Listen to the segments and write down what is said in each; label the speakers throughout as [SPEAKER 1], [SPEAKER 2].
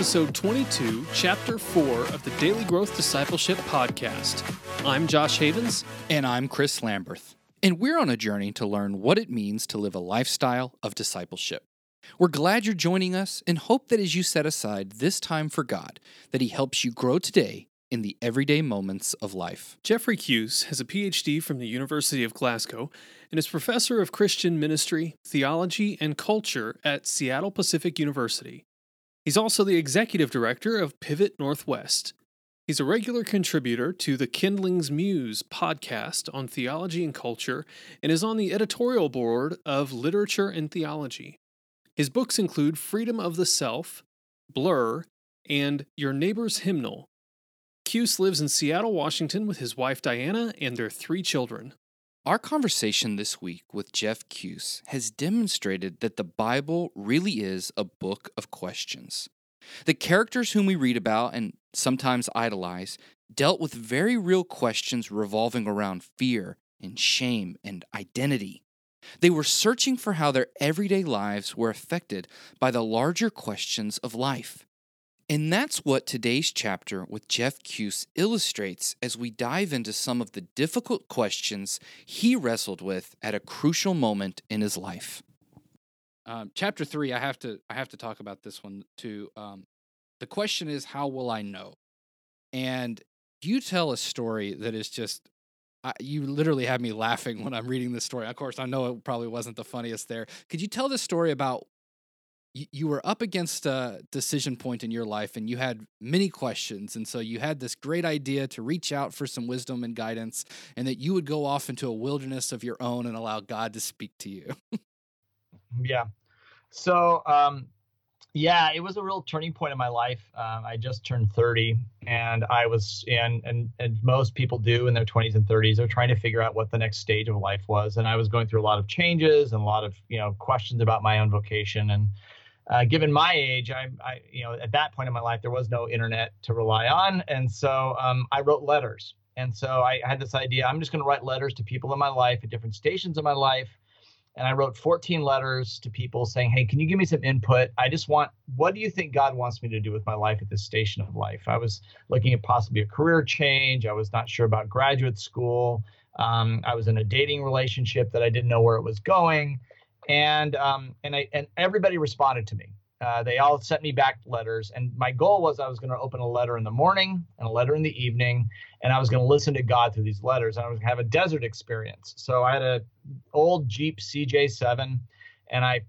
[SPEAKER 1] episode 22, chapter 4 of the Daily Growth Discipleship Podcast. I'm Josh Havens.
[SPEAKER 2] And I'm Chris Lamberth. And we're on a journey to learn what it means to live a lifestyle of discipleship. We're glad you're joining us and hope that as you set aside this time for God, that He helps you grow today in the everyday moments of life.
[SPEAKER 1] Jeffrey Keuss has a PhD from the University of Glasgow and is professor of Christian ministry, theology, and culture at Seattle Pacific University. He's also the executive director of Pivot Northwest. He's a regular contributor to the Kindling's Muse podcast on theology and culture and is on the editorial board of Literature and Theology. His books include Freedom of the Self, Blur, and Your Neighbor's Hymnal. Keuss lives in Seattle, Washington with his wife Diana and their three children.
[SPEAKER 2] Our conversation this week with Jeff Keuss has demonstrated that the Bible really is a book of questions. The characters whom we read about and sometimes idolize dealt with very real questions revolving around fear and shame and identity. They were searching for how their everyday lives were affected by the larger questions of life. And that's what today's chapter with Jeff Keuss illustrates as we dive into some of the difficult questions he wrestled with at a crucial moment in his life. Um, chapter three, I have to I have to talk about this one too. Um, the question is, how will I know? And you tell a story that is just I, you literally have me laughing when I'm reading this story. Of course, I know it probably wasn't the funniest there. Could you tell the story about you, were up against a decision point in your life and you had many questions and so you had this great idea to reach out for some wisdom and guidance and that you would go off into a wilderness of your own and allow god to speak to you.
[SPEAKER 3] Yeah. So um yeah it was a real turning point in my life um, i just turned 30 and i was in and, and most people do in their 20s and 30s they're trying to figure out what the next stage of life was and i was going through a lot of changes and a lot of you know questions about my own vocation and uh, given my age, I, I, you know, at that point in my life, there was no internet to rely on, and so um, I wrote letters. And so I had this idea: I'm just going to write letters to people in my life at different stations of my life. And I wrote 14 letters to people saying, "Hey, can you give me some input? I just want. What do you think God wants me to do with my life at this station of life? I was looking at possibly a career change. I was not sure about graduate school. Um, I was in a dating relationship that I didn't know where it was going." And um, and I and everybody responded to me. Uh, they all sent me back letters, and my goal was I was going to open a letter in the morning and a letter in the evening, and I was going to listen to God through these letters, and I was going to have a desert experience. So I had a old Jeep CJ7, and I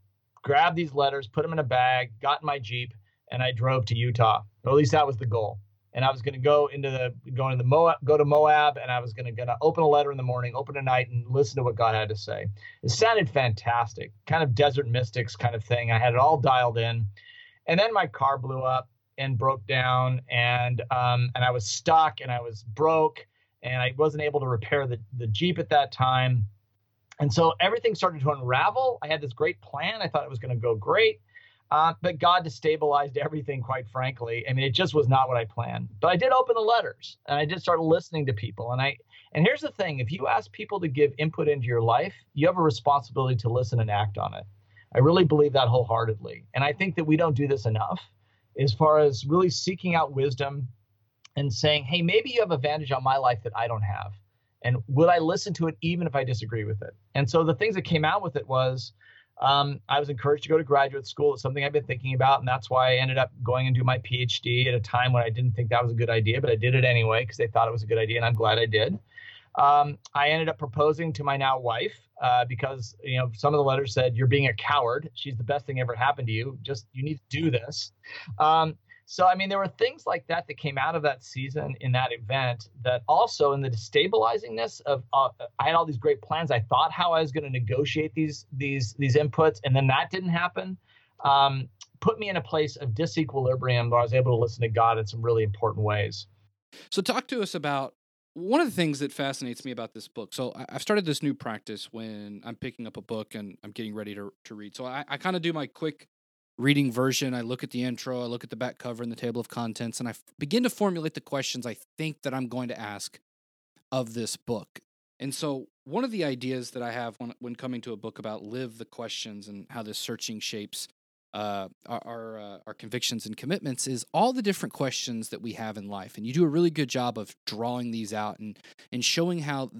[SPEAKER 3] grabbed these letters, put them in a bag, got in my Jeep, and I drove to Utah. Or at least that was the goal and I was going to go into the going to the Moab, go to Moab, and I was going to gonna open a letter in the morning, open at night, and listen to what God had to say. It sounded fantastic, kind of desert mystics kind of thing. I had it all dialed in, and then my car blew up and broke down, and um, and I was stuck, and I was broke, and I wasn't able to repair the the Jeep at that time, and so everything started to unravel. I had this great plan. I thought it was going to go great uh, but God destabilized everything, quite frankly. I mean, it just was not what I planned. But I did open the letters and I did start listening to people. And I and here's the thing: if you ask people to give input into your life, you have a responsibility to listen and act on it. I really believe that wholeheartedly. And I think that we don't do this enough as far as really seeking out wisdom and saying, hey, maybe you have a vantage on my life that I don't have. And would I listen to it even if I disagree with it? And so the things that came out with it was um, I was encouraged to go to graduate school. It's something I've been thinking about, and that's why I ended up going and do my PhD at a time when I didn't think that was a good idea, but I did it anyway because they thought it was a good idea, and I'm glad I did. Um, I ended up proposing to my now wife uh, because you know some of the letters said you're being a coward. She's the best thing ever happened to you. Just you need to do this. Um, so, I mean, there were things like that that came out of that season in that event that also in the destabilizingness of uh, I had all these great plans. I thought how I was going to negotiate these these these inputs, and then that didn't happen. Um, put me in a place of disequilibrium where I was able to listen to God in some really important ways.
[SPEAKER 2] So, talk to us about one of the things that fascinates me about this book. So, I've started this new practice when I'm picking up a book and I'm getting ready to, to read. So, I, I kind of do my quick reading version, I look at the intro, I look at the back cover and the table of contents, and I f- begin to formulate the questions I think that I'm going to ask of this book. And so, one of the ideas that I have when, when coming to a book about live the questions and how this searching shapes uh, our our, uh, our convictions and commitments is all the different questions that we have in life, and you do a really good job of drawing these out and and showing how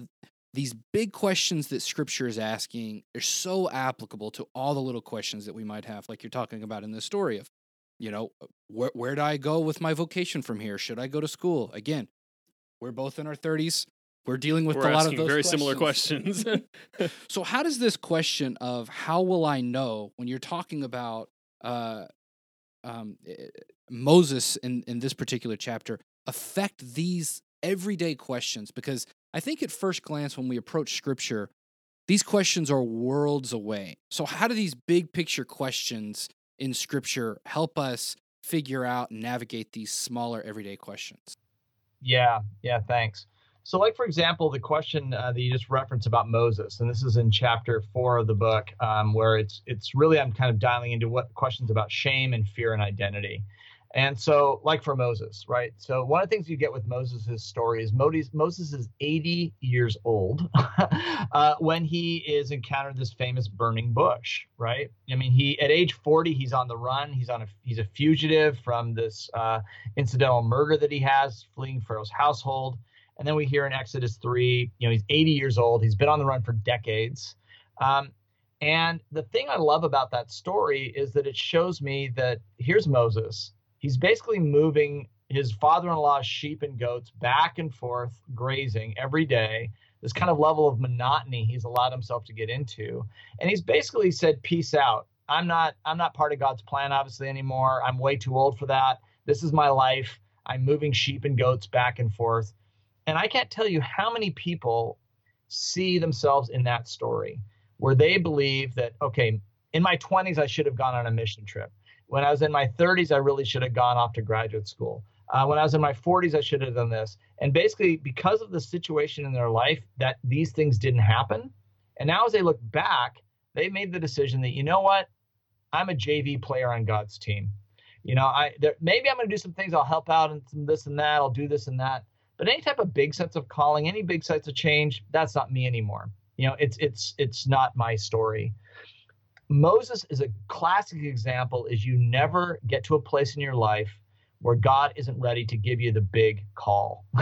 [SPEAKER 2] these big questions that Scripture is asking are so applicable to all the little questions that we might have, like you're talking about in this story of, you know, where where do I go with my vocation from here? Should I go to school again? We're both in our thirties. We're dealing with
[SPEAKER 1] We're
[SPEAKER 2] a lot of those
[SPEAKER 1] very
[SPEAKER 2] questions.
[SPEAKER 1] similar questions.
[SPEAKER 2] So how does this question of how will I know when you're talking about uh, um, eh, Moses in in this particular chapter affect these everyday questions? Because I think at first glance when we approach Scripture, these questions are worlds away. So how do these big picture questions in Scripture help us figure out and navigate these smaller everyday questions?
[SPEAKER 3] Yeah, yeah, thanks. So, like for example, the question uh, that you just referenced about Moses, and this is in chapter four of the book, um, where it's it's really I'm kind of dialing into what questions about shame and fear and identity. And so, like for Moses, right? So, one of the things you get with Moses' story is Moses, is 80 years old uh, when he is encountered this famous burning bush, right? I mean, he at age 40, he's on the run. He's on a he's a fugitive from this uh, incidental murder that he has, fleeing Pharaoh's household. And then we hear in Exodus 3, you know, he's 80 years old. He's been on the run for decades. Um, and the thing I love about that story is that it shows me that here's Moses. He's basically moving his father in law's sheep and goats back and forth grazing every day. This kind of level of monotony he's allowed himself to get into. And he's basically said, Peace out. I'm not I'm not part of God's plan obviously anymore. I'm way too old for that. This is my life. I'm moving sheep and goats back and forth. And I can't tell you how many people see themselves in that story where they believe that, okay, in my 20s, I should have gone on a mission trip. When I was in my 30s, I really should have gone off to graduate school. Uh, when I was in my 40s, I should have done this. And basically, because of the situation in their life, that these things didn't happen. And now, as they look back, they made the decision that, you know what? I'm a JV player on God's team. You know, I there, maybe I'm going to do some things. I'll help out and some this and that. I'll do this and that. But any type of big sense of calling, any big sense of change, that's not me anymore. You know, it's it's it's not my story. Moses is a classic example is you never get to a place in your life where God isn't ready to give you the big call.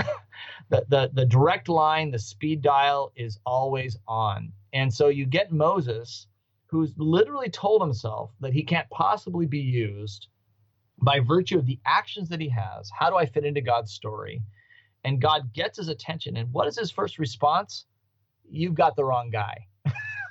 [SPEAKER 3] the, the the direct line, the speed dial is always on. And so you get Moses who's literally told himself that he can't possibly be used by virtue of the actions that he has. How do I fit into God's story? And God gets his attention. And what is his first response? You've got the wrong guy.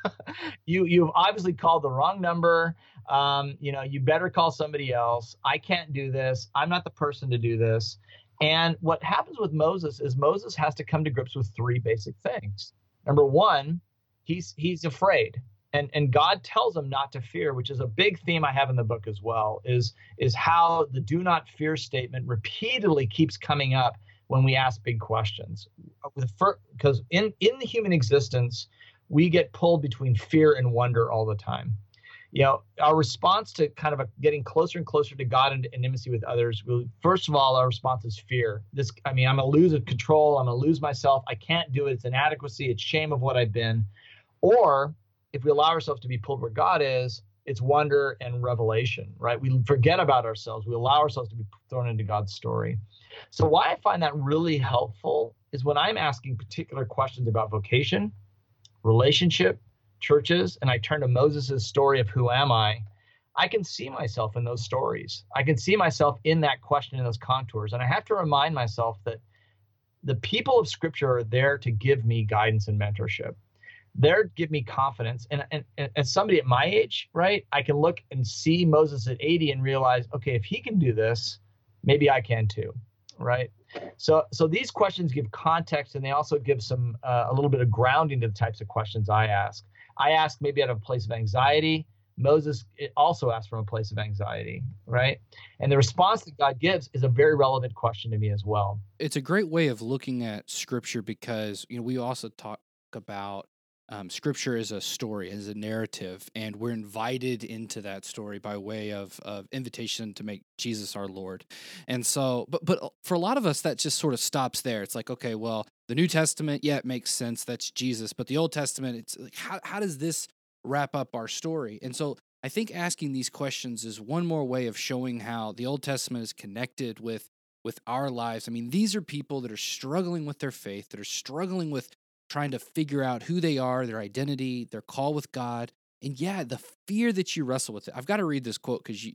[SPEAKER 3] you you've obviously called the wrong number. Um, you know, you better call somebody else. I can't do this. I'm not the person to do this. And what happens with Moses is Moses has to come to grips with three basic things. Number one, he's he's afraid. And and God tells him not to fear, which is a big theme I have in the book as well, is is how the do not fear statement repeatedly keeps coming up when we ask big questions. Because in, in the human existence, we get pulled between fear and wonder all the time. You know, our response to kind of a, getting closer and closer to God and, intimacy with others, will, first of all, our response is fear. This, I mean, I'm gonna lose control. I'm gonna lose myself. I can't do it. It's inadequacy. It's shame of what I've been. Or if we allow ourselves to be pulled where God is, it's wonder and revelation, right? We forget about ourselves. We allow ourselves to be thrown into God's story. So, why I find that really helpful is when I'm asking particular questions about vocation, relationship, churches, and I turn to Moses' story of who am I, I can see myself in those stories. I can see myself in that question, in those contours. And I have to remind myself that the people of Scripture are there to give me guidance and mentorship. They're give me confidence. And, and, and as somebody at my age, right, I can look and see Moses at 80 and realize, okay, if he can do this, maybe I can too right? So, so these questions give context, and they also give some uh, a little bit of grounding to the types of questions I ask. I ask maybe out of a place of anxiety. Moses also asked from a place of anxiety, right? And the response that God gives is a very relevant question to me as well.
[SPEAKER 2] It's a great way of looking at Scripture because you know we also talk about um, scripture is a story, is a narrative, and we're invited into that story by way of, of invitation to make Jesus our Lord. And so, but but uh, for a lot of us, that just sort of stops there. It's like, okay, well, the New Testament, yeah, it makes sense. That's Jesus. But the Old Testament, it's like, how how does this wrap up our story? And so I think asking these questions is one more way of showing how the Old Testament is connected with with our lives. I mean, these are people that are struggling with their faith, that are struggling with trying to figure out who they are, their identity, their call with God. And yeah, the fear that you wrestle with it. I've got to read this quote because you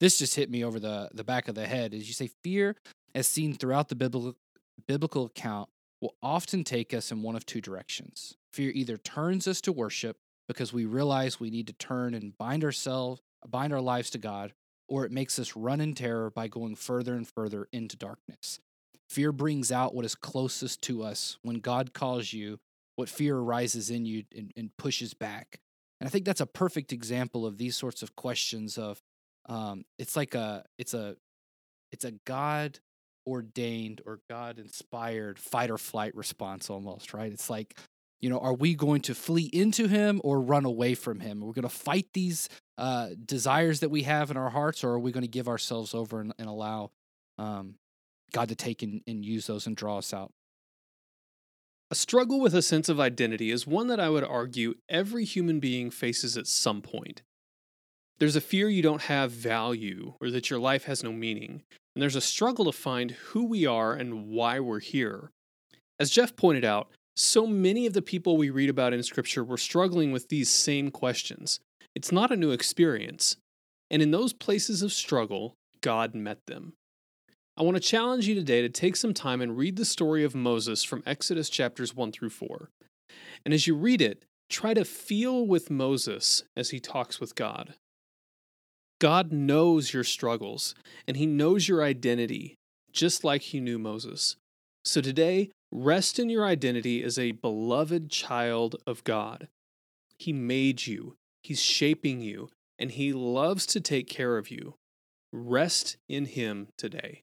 [SPEAKER 2] this just hit me over the, the back of the head. Is you say fear as seen throughout the biblical biblical account will often take us in one of two directions. Fear either turns us to worship because we realize we need to turn and bind ourselves, bind our lives to God, or it makes us run in terror by going further and further into darkness. Fear brings out what is closest to us. When God calls you, what fear arises in you and, and pushes back. And I think that's a perfect example of these sorts of questions of um, it's like a it's a it's a God ordained or God inspired fight or flight response almost, right? It's like, you know, are we going to flee into him or run away from him? We're going to fight these uh, desires that we have in our hearts, or are we going to give ourselves over and, and allow um, God to take and, and use those and draw us out?
[SPEAKER 1] A struggle with a sense of identity is one that I would argue every human being faces at some point. There's a fear you don't have value or that your life has no meaning, and there's a struggle to find who we are and why we're here. As Jeff pointed out, so many of the people we read about in Scripture were struggling with these same questions. It's not a new experience. And in those places of struggle, God met them. I want to challenge you today to take some time and read the story of Moses from Exodus chapters 1 through 4. And as you read it, try to feel with Moses as he talks with God. God knows your struggles and he knows your identity, just like he knew Moses. So today, rest in your identity as a beloved child of God. He made you, he's shaping you, and he loves to take care of you. Rest in him today.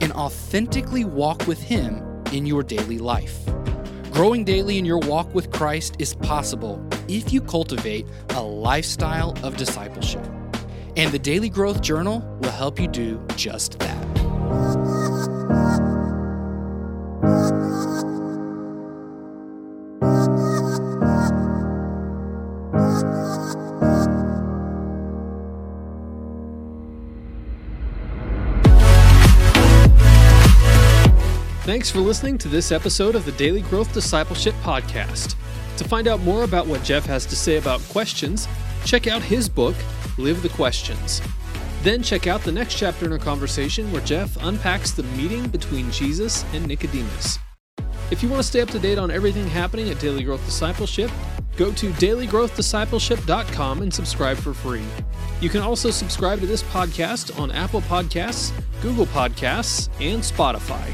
[SPEAKER 2] and authentically walk with Him in your daily life. Growing daily in your walk with Christ is possible if you cultivate a lifestyle of discipleship. And the Daily Growth Journal will help you do just that.
[SPEAKER 1] Thanks for listening to this episode of the Daily Growth Discipleship Podcast. To find out more about what Jeff has to say about questions, check out his book, Live the Questions. Then check out the next chapter in our conversation where Jeff unpacks the meeting between Jesus and Nicodemus. If you want to stay up to date on everything happening at Daily Growth Discipleship, go to dailygrowthdiscipleship.com and subscribe for free. You can also subscribe to this podcast on Apple Podcasts, Google Podcasts, and Spotify.